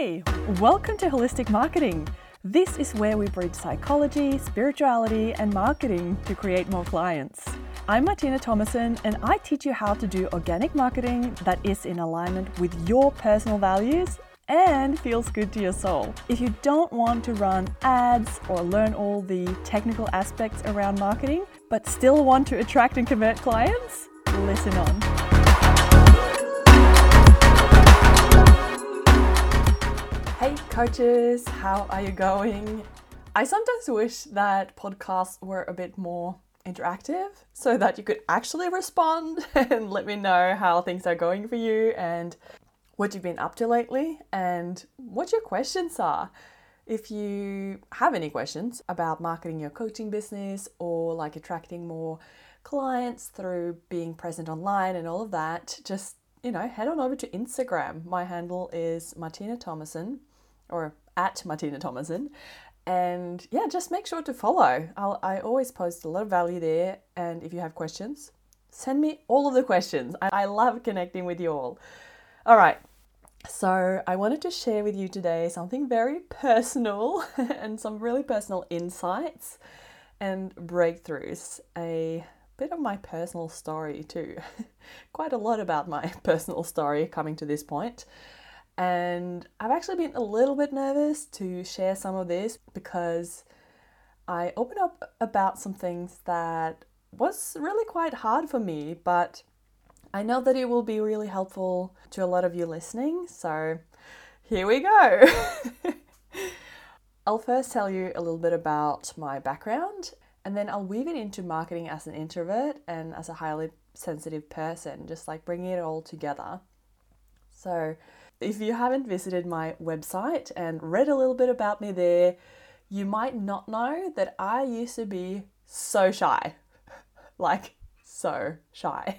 Hey, welcome to Holistic Marketing. This is where we bridge psychology, spirituality, and marketing to create more clients. I'm Martine Thomassen, and I teach you how to do organic marketing that is in alignment with your personal values and feels good to your soul. If you don't want to run ads or learn all the technical aspects around marketing, but still want to attract and convert clients, listen on. Coaches, how are you going? I sometimes wish that podcasts were a bit more interactive so that you could actually respond and let me know how things are going for you and what you've been up to lately and what your questions are. If you have any questions about marketing your coaching business or like attracting more clients through being present online and all of that, just you know, head on over to Instagram. My handle is Martine Thomassen or at Martine Thomassen. And yeah, just make sure to follow. I'll, I always post a lot of value there. And if you have questions, send me all of the questions. I, I love connecting with you all. All right, so, I wanted to share with you today something very personal and some really personal insights and breakthroughs. A bit of my personal story, too. Quite a lot about my personal story coming to this point. And I've actually been a little bit nervous to share some of this because I opened up about some things that was really quite hard for me, but I know that it will be really helpful to a lot of you listening, so here we go. I'll first tell you a little bit about my background and then I'll weave it into marketing as an introvert and as a highly sensitive person, just like bringing it all together. So, if you haven't visited my website and read a little bit about me there, you might not know that I used to be so shy. like, so shy.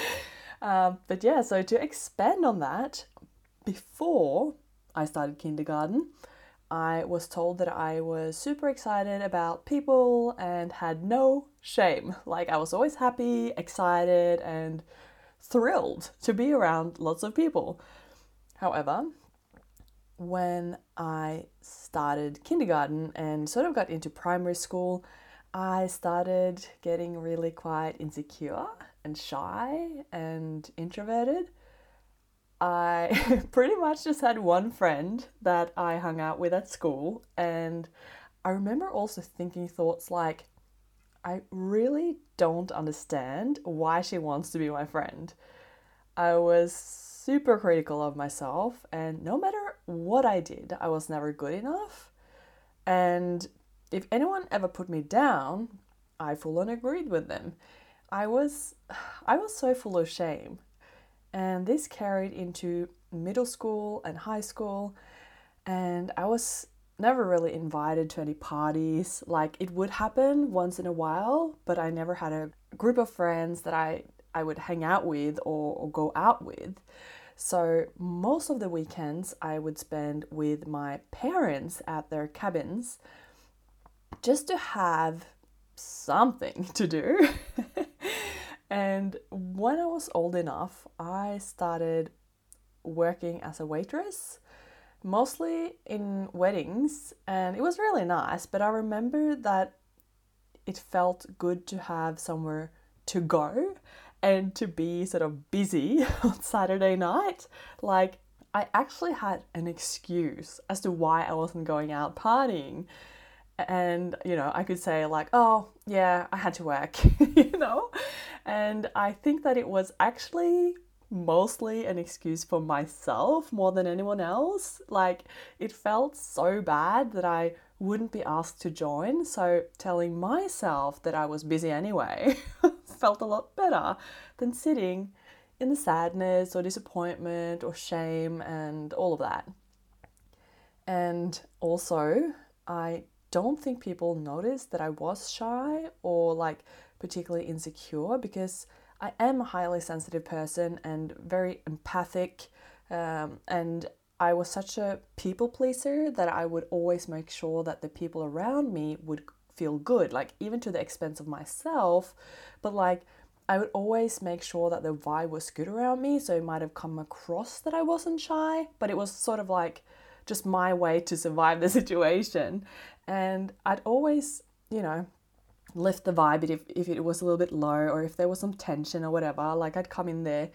um, but yeah, so to expand on that, before I started kindergarten, I was told that I was super excited about people and had no shame. Like, I was always happy, excited, and thrilled to be around lots of people. However, when I started kindergarten and sort of got into primary school, I started getting really quite insecure and shy and introverted. I pretty much just had one friend that I hung out with at school, and I remember also thinking thoughts like, I really don't understand why she wants to be my friend. I was super critical of myself, and no matter what I did, I was never good enough. And if anyone ever put me down, I full on agreed with them. I was I was so full of shame. And this carried into middle school and high school and I was never really invited to any parties. Like it would happen once in a while, but I never had a group of friends that I I would hang out with or, or go out with. So most of the weekends I would spend with my parents at their cabins just to have something to do. and when I was old enough, I started working as a waitress, mostly in weddings, and it was really nice. But I remember that it felt good to have somewhere to go and to be sort of busy on Saturday night. Like, I actually had an excuse as to why I wasn't going out partying. And you know i could say like oh yeah i had to work you know? And i think that it was actually mostly an excuse for myself more than anyone else. Like it felt so bad that i wouldn't be asked to join. So telling myself that i was busy anyway felt a lot better than sitting in the sadness or disappointment or shame and all of that and also i don't think people noticed that I was shy or like particularly insecure because I am a highly sensitive person and very empathic. Um, and I was such a people pleaser that I would always make sure that the people around me would feel good, like even to the expense of myself. But like, I would always make sure that the vibe was good around me. So it might have come across that I wasn't shy, but it was sort of like just my way to survive the situation. And I'd always, you know, lift the vibe if, if it was a little bit low or if there was some tension or whatever. Like I'd come in there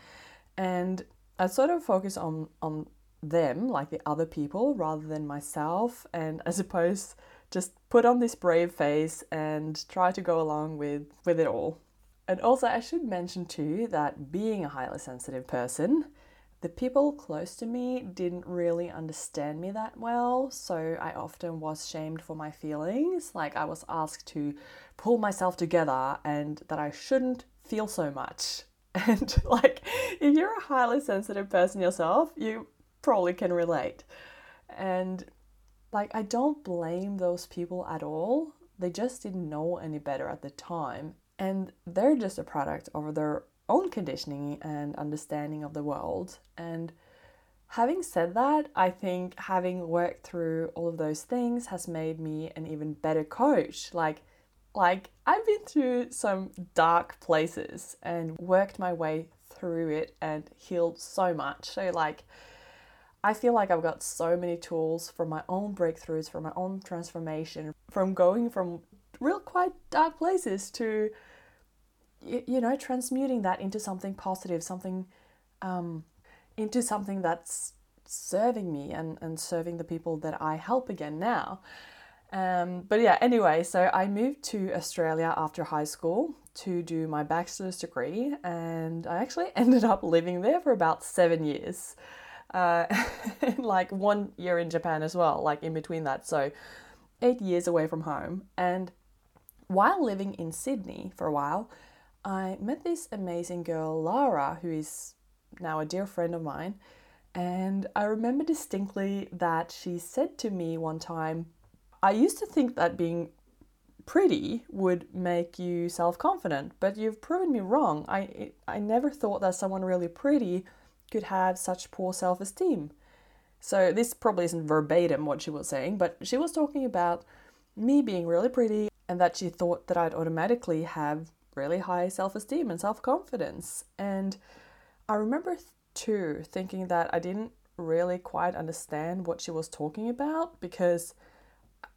and I'd sort of focus on on them, like the other people, rather than myself. And I suppose just put on this brave face and try to go along with, with it all. And also, I should mention too that being a highly sensitive person, the people close to me didn't really understand me that well, so I often was shamed for my feelings. Like, I was asked to pull myself together and that I shouldn't feel so much. And, like, if you're a highly sensitive person yourself, you probably can relate. And, like, I don't blame those people at all. They just didn't know any better at the time. And they're just a product of their own conditioning and understanding of the world. And having said that, I think having worked through all of those things has made me an even better coach. Like, like I've been through some dark places and worked my way through it and healed so much. So like I feel like I've got so many tools for my own breakthroughs, for my own transformation, from going from real quite dark places to you know transmuting that into something positive something um, into something that's serving me and, and serving the people that i help again now. Um, but yeah anyway so i moved to australia after high school to do my bachelor's degree and i actually ended up living there for about seven years uh, like one year in japan as well like in between that so eight years away from home and while living in sydney for a while I met this amazing girl, Lara, who is now a dear friend of mine. And I remember distinctly that she said to me one time, I used to think that being pretty would make you self confident, but you've proven me wrong. I, I never thought that someone really pretty could have such poor self esteem. So, this probably isn't verbatim what she was saying, but she was talking about me being really pretty and that she thought that I'd automatically have really high self esteem and self confidence. And I remember too thinking that I didn't really quite understand what she was talking about because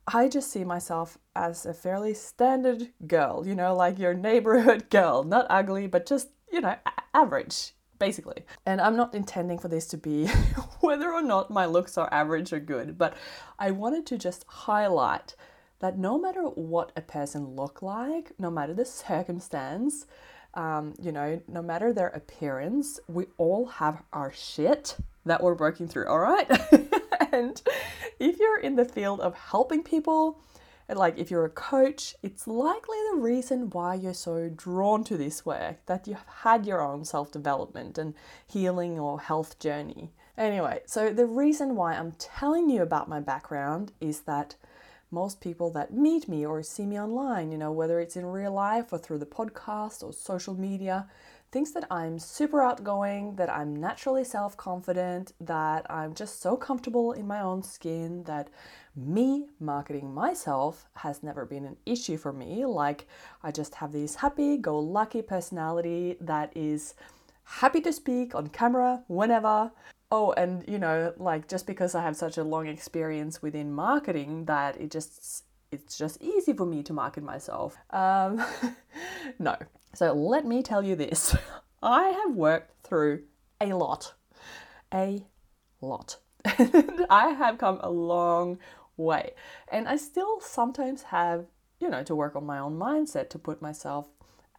I just see myself as a fairly standard girl, you know, like your neighborhood girl, not ugly, but just, you know, a- average, basically. And I'm not intending for this to be whether or not my looks are average or good, but I wanted to just highlight that no matter what a person look like, no matter the circumstance, um, you know, no matter their appearance, we all have our shit that we're working through, all right? and if you're in the field of helping people, like if you're a coach, it's likely the reason why you're so drawn to this work that you've had your own self development and healing or health journey. Anyway, so the reason why I'm telling you about my background is that most people that meet me or see me online, you know, whether it's in real life or through the podcast or social media, thinks that I'm super outgoing, that I'm naturally self confident, that I'm just so comfortable in my own skin, that me marketing myself has never been an issue for me. Like, I just have this happy go lucky personality that is happy to speak on camera whenever. Oh, and you know, like just because I have such a long experience within marketing, that it just it's just easy for me to market myself. Um, no. So let me tell you this: I have worked through a lot, a lot. I have come a long way, and I still sometimes have, you know, to work on my own mindset to put myself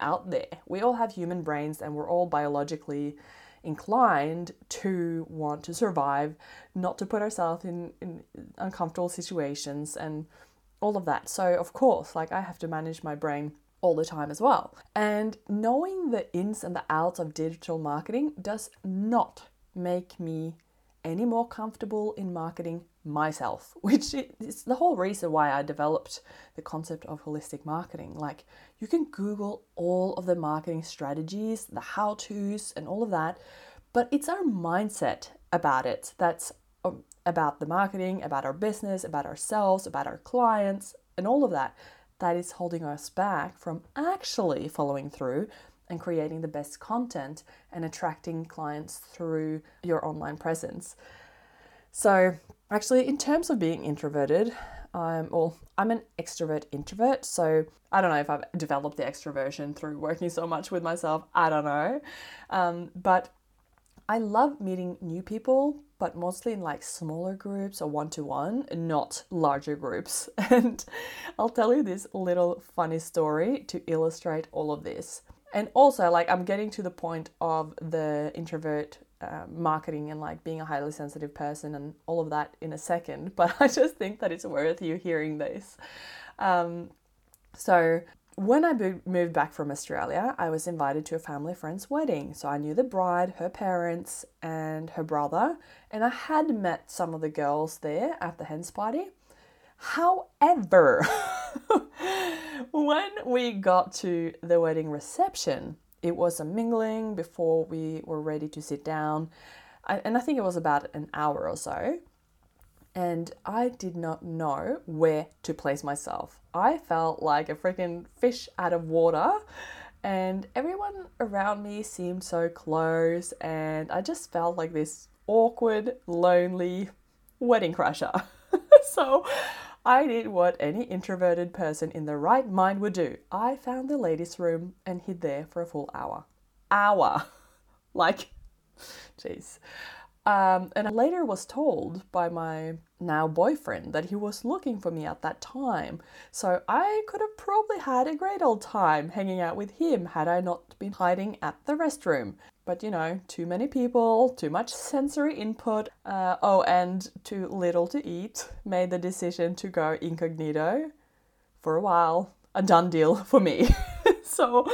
out there. We all have human brains, and we're all biologically inclined to want to survive, not to put ourselves in, in uncomfortable situations and all of that. So, of course, like I have to manage my brain all the time as well. And knowing the ins and the outs of digital marketing does not make me any more comfortable in marketing myself, which is the whole reason why I developed the concept of holistic marketing. Like, you can Google all of the marketing strategies, the how to's, and all of that, but it's our mindset about it that's um, about the marketing, about our business, about ourselves, about our clients, and all of that that is holding us back from actually following through and creating the best content and attracting clients through your online presence. So, Actually, in terms of being introverted, I'm well, I'm an extrovert introvert, so I don't know if I've developed the extroversion through working so much with myself. I don't know, um, but I love meeting new people, but mostly in like smaller groups or one to one, not larger groups. And I'll tell you this little funny story to illustrate all of this. And also, like, I'm getting to the point of the introvert uh, marketing and like being a highly sensitive person and all of that in a second, but I just think that it's worth you hearing this. Um, so, when I moved back from Australia, I was invited to a family friend's wedding. So I knew the bride, her parents, and her brother, and I had met some of the girls there at the hens party. However, when we got to the wedding reception, it was a mingling before we were ready to sit down. And I think it was about an hour or so. And I did not know where to place myself. I felt like a freaking fish out of water, and everyone around me seemed so close, and I just felt like this awkward, lonely wedding crasher. so I did what any introverted person in the right mind would do. I found the ladies' room and hid there for a full hour. Hour! like, jeez. Um, and I later was told by my now boyfriend that he was looking for me at that time. So I could have probably had a great old time hanging out with him had I not been hiding at the restroom. But you know, too many people, too much sensory input, uh, oh, and too little to eat made the decision to go incognito for a while. A done deal for me. so,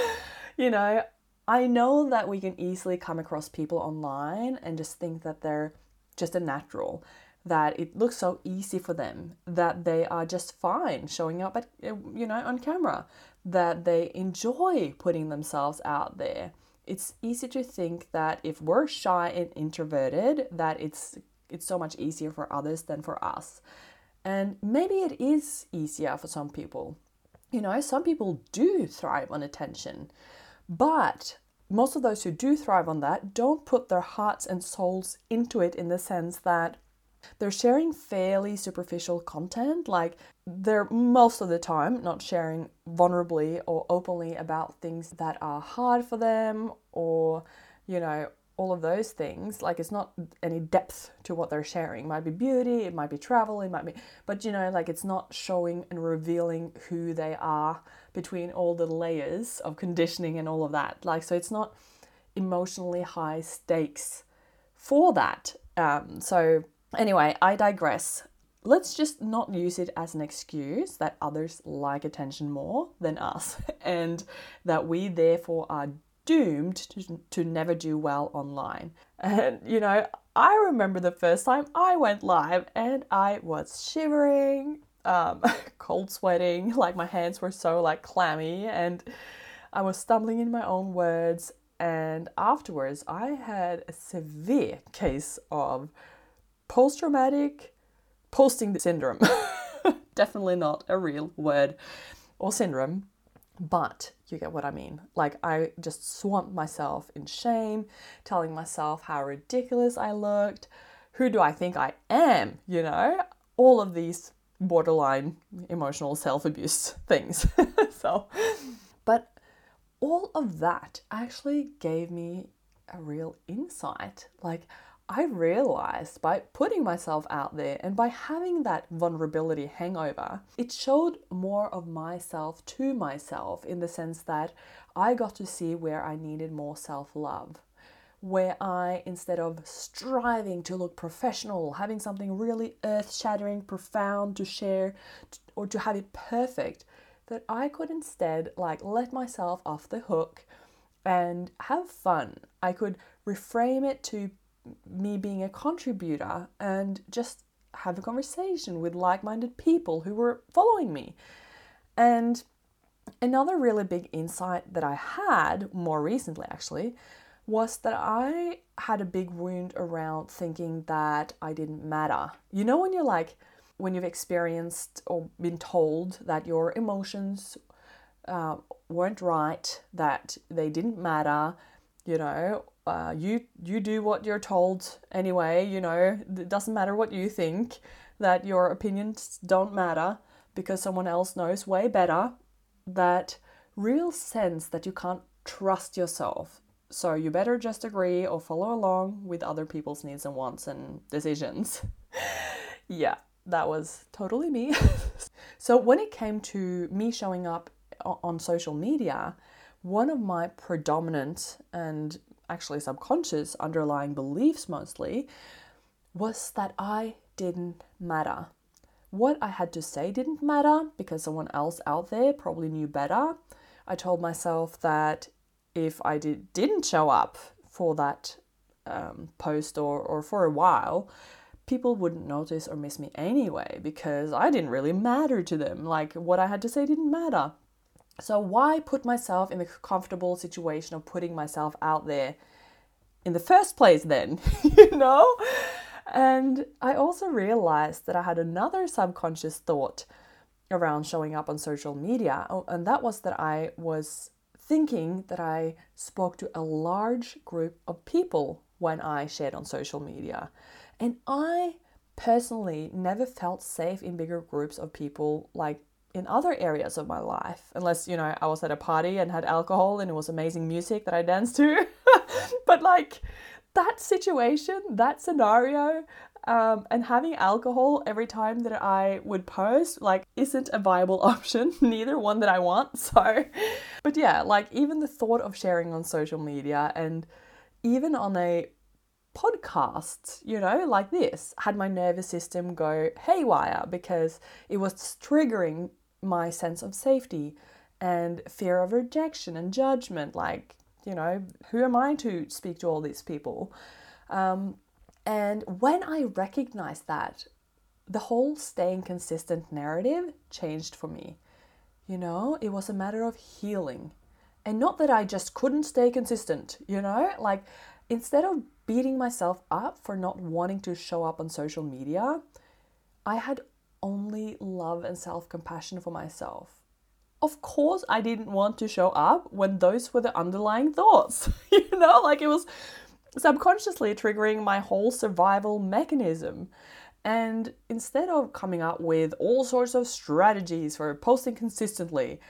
you know, I know that we can easily come across people online and just think that they're just a natural, that it looks so easy for them, that they are just fine showing up at eh, you know on camera, that they enjoy putting themselves out there. It's easy to think that if we're shy and introverted, that it's it's so much easier for others than for us. And maybe it is easier for some people. You know, some people do thrive on attention. But most of those who do thrive on that don't put their hearts and souls into it in the sense that they're sharing fairly superficial content. Like they're most of the time not sharing vulnerably or openly about things that are hard for them or, you know, all of those things. Like it's not any depth to what they're sharing. It might be beauty, it might be travel, it might be, but you know, like it's not showing and revealing who they are between all the layers of conditioning and all of that. Like, so it's not emotionally high stakes for that. Um, so, anyway, I digress. Let's just not use it as an excuse that others like attention more than us and that we therefore are doomed to, to never do well online. And you know, I remember the first time I went live and I was shivering, um, cold sweating, like my hands were so like clammy and I was stumbling in my own words. And afterwards, I had a severe case of post traumatic posting syndrome. Definitely not a real word or syndrome, but you get what I mean. Like, I just swamped myself in shame, telling myself how ridiculous I looked. Who do I think I am? You know, all of these borderline emotional self abuse things. so, but all of that actually gave me a real insight. Like, I realized by putting myself out there and by having that vulnerability hangover, it showed more of myself to myself in the sense that I got to see where I needed more self love. Where I, instead of striving to look professional, having something really earth shattering, profound to share, or to have it perfect, that I could instead like let myself off the hook and have fun. I could reframe it to me being a contributor and just have a conversation with like minded people who were following me. And another really big insight that I had more recently, actually, was that I had a big wound around thinking that I didn't matter. You know, when you're like, when you've experienced or been told that your emotions uh, weren't right, that they didn't matter, you know, uh, you you do what you're told anyway. You know, it doesn't matter what you think. That your opinions don't matter because someone else knows way better. That real sense that you can't trust yourself. So you better just agree or follow along with other people's needs and wants and decisions. yeah, that was totally me. so when it came to me showing up on social media, one of my predominant and actually subconscious underlying beliefs mostly was that I didn't matter. What I had to say didn't matter because someone else out there probably knew better. I told myself that if I did, didn't show up for that um, post or, or for a while, people wouldn't notice or miss me anyway because I didn't really matter to them. Like what I had to say didn't matter. So, why put myself in the comfortable situation of putting myself out there in the first place then? you know? And I also realized that I had another subconscious thought around showing up on social media, and that was that I was thinking that I spoke to a large group of people when I shared on social media. And I personally never felt safe in bigger groups of people like in other areas of my life, unless, you know, I was at a party and had alcohol and it was amazing music that I danced to. but like that situation, that scenario, um, and having alcohol every time that I would post, like, isn't a viable option, neither one that I want. So, but yeah, like, even the thought of sharing on social media and even on a podcast, you know, like this, had my nervous system go haywire because it was triggering my sense of safety and fear of rejection and judgment. Like, you know, who am I to speak to all these people? Um, and when I recognized that, the whole staying consistent narrative changed for me. You know, it was a matter of healing. And not that I just couldn't stay consistent, you know? Like, instead of beating myself up for not wanting to show up on social media, I had only love and self compassion for myself. Of course, I didn't want to show up when those were the underlying thoughts. you know, like it was subconsciously triggering my whole survival mechanism. And instead of coming up with all sorts of strategies for posting consistently,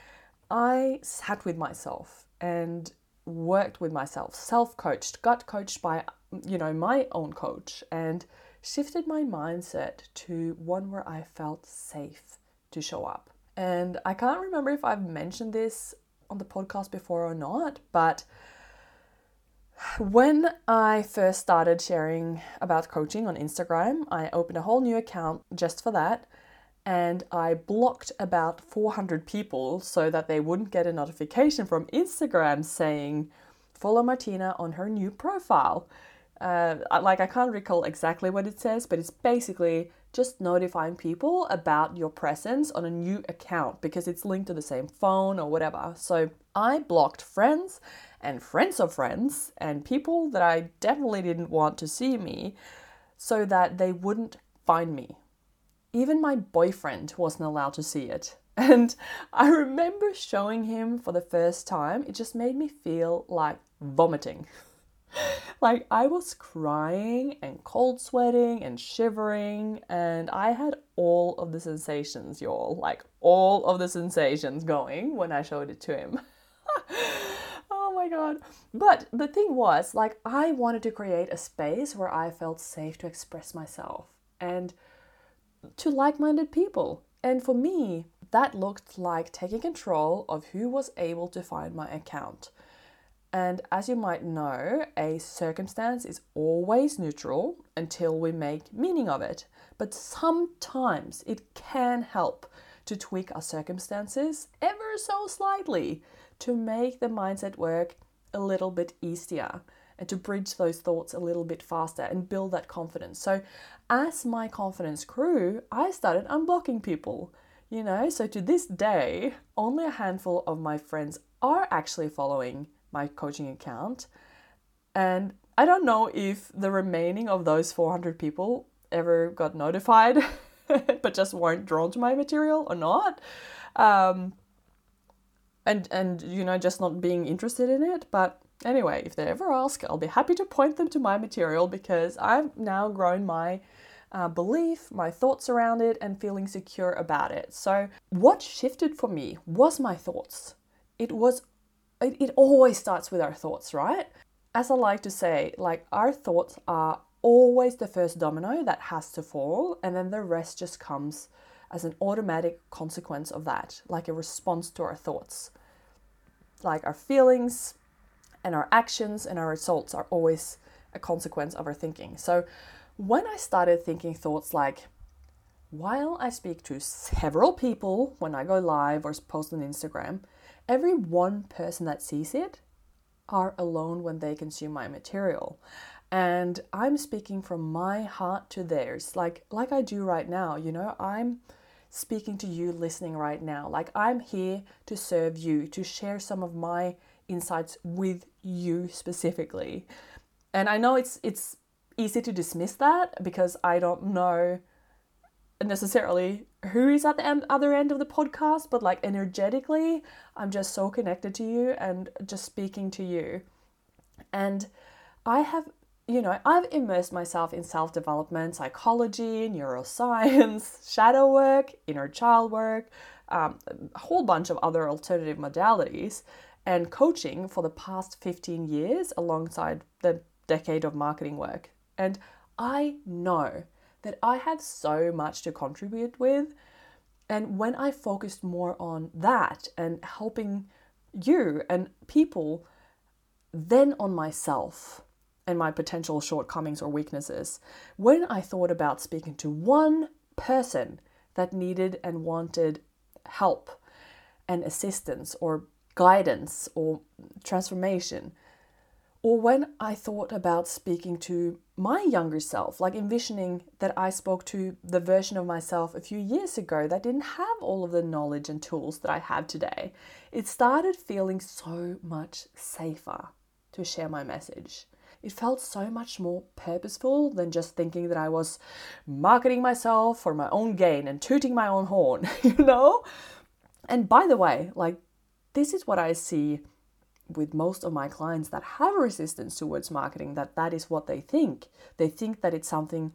I sat with myself and worked with myself, self coached, got coached by, you know, my own coach, and shifted my mindset to one where I felt safe to show up. And I can't remember if I've mentioned this on the podcast before or not, but when I first started sharing about coaching on Instagram, I opened a whole new account just for that. And I blocked about 400 people so that they wouldn't get a notification from Instagram saying, follow Martine on her new profile. Uh, like, I can't recall exactly what it says, but it's basically just notifying people about your presence on a new account because it's linked to the same phone or whatever. So I blocked friends and friends of friends and people that I definitely didn't want to see me so that they wouldn't find me. Even my boyfriend wasn't allowed to see it. And I remember showing him for the first time, it just made me feel like vomiting. like I was crying and cold sweating and shivering, and I had all of the sensations, y'all. Like all of the sensations going when I showed it to him. Oh my god. But the thing was, like, I wanted to create a space where I felt safe to express myself and to like minded people. And for me, that looked like taking control of who was able to find my account. And as you might know, a circumstance is always neutral until we make meaning of it. But sometimes it can help to tweak our circumstances ever so slightly to make the mindset work a little bit easier and to bridge those thoughts a little bit faster and build that confidence. So, as my confidence grew, I started unblocking people. You know, so to this day, only a handful of my friends are actually following my coaching account. And I don't know if the remaining of those 400 people ever got notified, but just weren't drawn to my material or not. Um, and and you know just not being interested in it but Anyway, if they ever ask, I'll be happy to point them to my material because I've now grown my uh, belief, my thoughts around it, and feeling secure about it. So, what shifted for me was my thoughts. It was, it, it always starts with our thoughts, right? As I like to say, like our thoughts are always the first domino that has to fall, and then the rest just comes as an automatic consequence of that, like a response to our thoughts. Like our feelings and our actions and our results are always a consequence of our thinking. So when I started thinking thoughts like, while I speak to several people when I go live or post on Instagram, every one person that sees it are alone when they consume my material. And i'm speaking from my heart to theirs. Like like i do right now you know i'm speaking to you listening right now. Like i'm here to serve you to share some of my insights with you specifically. And i know it's it's easy to dismiss that because i don't know necessarily who is at the end, other end of the podcast but like energetically i'm just so connected to you and just speaking to you and i have you know, I've immersed myself in self development, psychology, neuroscience, shadow work, inner child work, um, a whole bunch of other alternative modalities, and coaching for the past 15 years alongside the decade of marketing work. And I know that I have so much to contribute with. And when I focused more on that and helping you and people, then on myself and my potential shortcomings or weaknesses when I thought about speaking to one person that needed and wanted help and assistance or guidance or transformation. Or when I thought about speaking to my younger self, like envisioning that I spoke to the version of myself a few years ago that didn't have all of the knowledge and tools that I have today, it started feeling so much safer to share my message it felt so much more purposeful than just thinking that I was marketing myself for my own gain and tooting my own horn, you know? And by the way, like, this is what I see with most of my clients that have resistance towards marketing that that is what they think. They think that it's something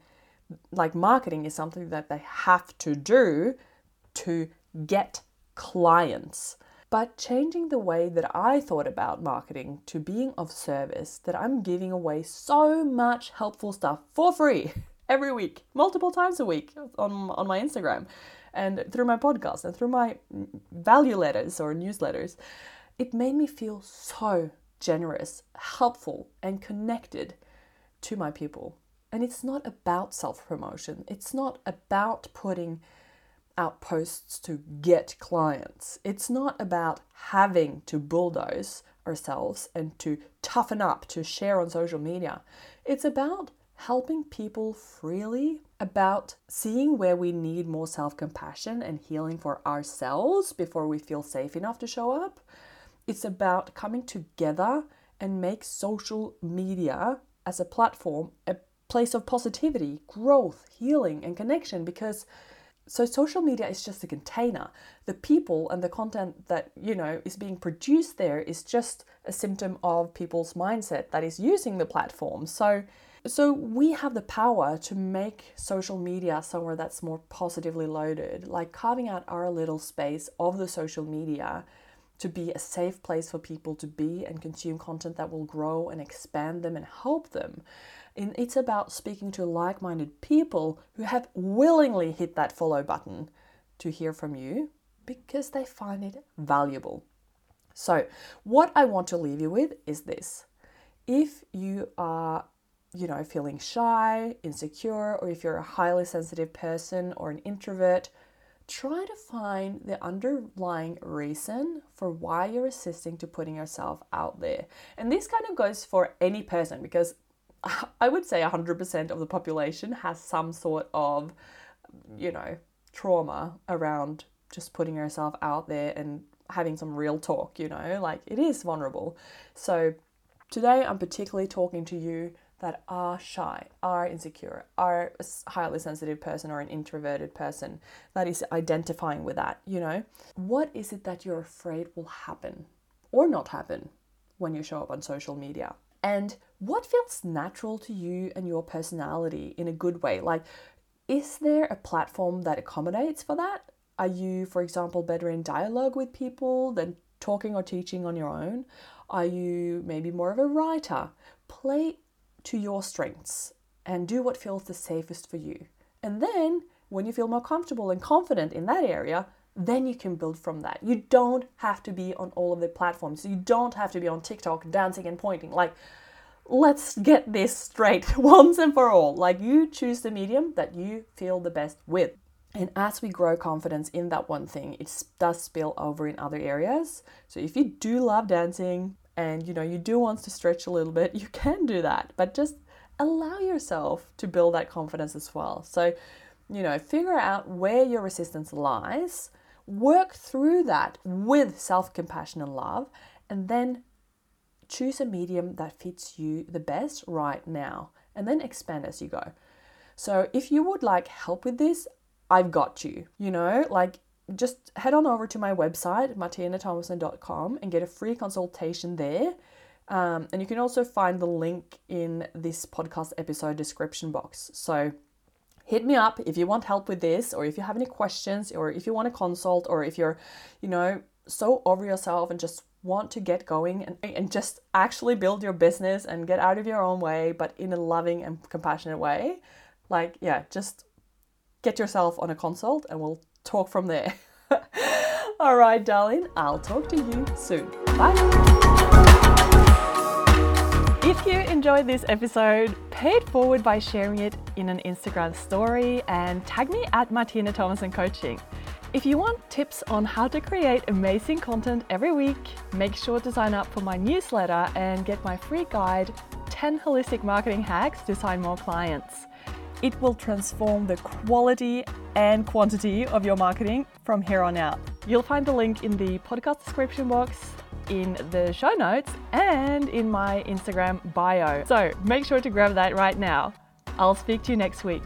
like marketing is something that they have to do to get clients but changing the way that I thought about marketing to being of service, that I'm giving away so much helpful stuff for free every week, multiple times a week on, on my Instagram and through my podcast and through my mm, value letters or newsletters. It made me feel so generous, helpful, and connected to my people. And it's not about self promotion, it's not about putting out posts to get clients. It's not about having to bulldoze ourselves and to toughen up to share on social media. It's about helping people freely, about seeing where we need more self compassion and healing for ourselves before we feel safe enough to show up. It's about coming together and make social media as a platform a place of positivity, growth, healing, and connection because so social media is just a container. The people and the content that you know is being produced there is just a symptom of people's mindset that is using the platform. So so we have the power to make social media somewhere that's more positively loaded like carving out our little space of the social media to be a safe place for people to be and consume content that will grow and expand them and help them and it's about speaking to like minded people who have willingly hit that follow button to hear from you because they find it valuable. So, what I want to leave you with is this if you are you know, feeling shy, insecure, or if you're a highly sensitive person or an introvert, try to find the underlying reason for why you're resisting to putting yourself out there. And this kind of goes for any person because I would say 100% of the population has some sort of, you know, trauma around just putting yourself out there and having some real talk, you know, like it is vulnerable. So today I'm particularly talking to you that are shy, are insecure, are a highly sensitive person or an introverted person that is identifying with that, you know. What is it that you're afraid will happen or not happen? when you show up on social media. And what feels natural to you and your personality in a good way? Like, is there a platform that accommodates for that? Are you, for example, better in dialogue with people than talking or teaching on your own? Are you maybe more of a writer? Play to your strengths and do what feels the safest for you. And then, when you feel more comfortable and confident in that area, then you can build from that. You don't have to be on all of the platforms. You don't have to be on TikTok dancing and pointing. Like, let's get this straight once and for all. Like, you choose the medium that you feel the best with. And as we grow confidence in that one thing, it does spill over in other areas. So if you do love dancing and you know you do want to stretch a little bit, you can do that. But just allow yourself to build that confidence as well. So, you know, figure out where your resistance lies, work through that with self-compassion and love, and then choose a medium that fits you the best right now and then expand as you go. So, if you would like help with this, I've got you. You know, like just head on over to my website, martinethomassen.com, and get a free consultation there. Um, and you can also find the link in this podcast episode description box. So hit me up if you want help with this, or if you have any questions, or if you want a consult, or if you're, you know, so over yourself and just want to get going and, and just actually build your business and get out of your own way, but in a loving and compassionate way. Like, yeah, just get yourself on a consult and we'll talk from there. All right, darling, I'll talk to you soon. Bye. If you enjoyed this episode, pay it forward by sharing it in an Instagram story and tag me at Martine Thomassen Coaching. If you want tips on how to create amazing content every week, make sure to sign up for my newsletter and get my free guide 10 holistic marketing hacks to sign more clients. It will transform the quality and quantity of your marketing from here on out. You'll find the link in the podcast description box, in the show notes, and in my Instagram bio. So make sure to grab that right now. I'll speak to you next week.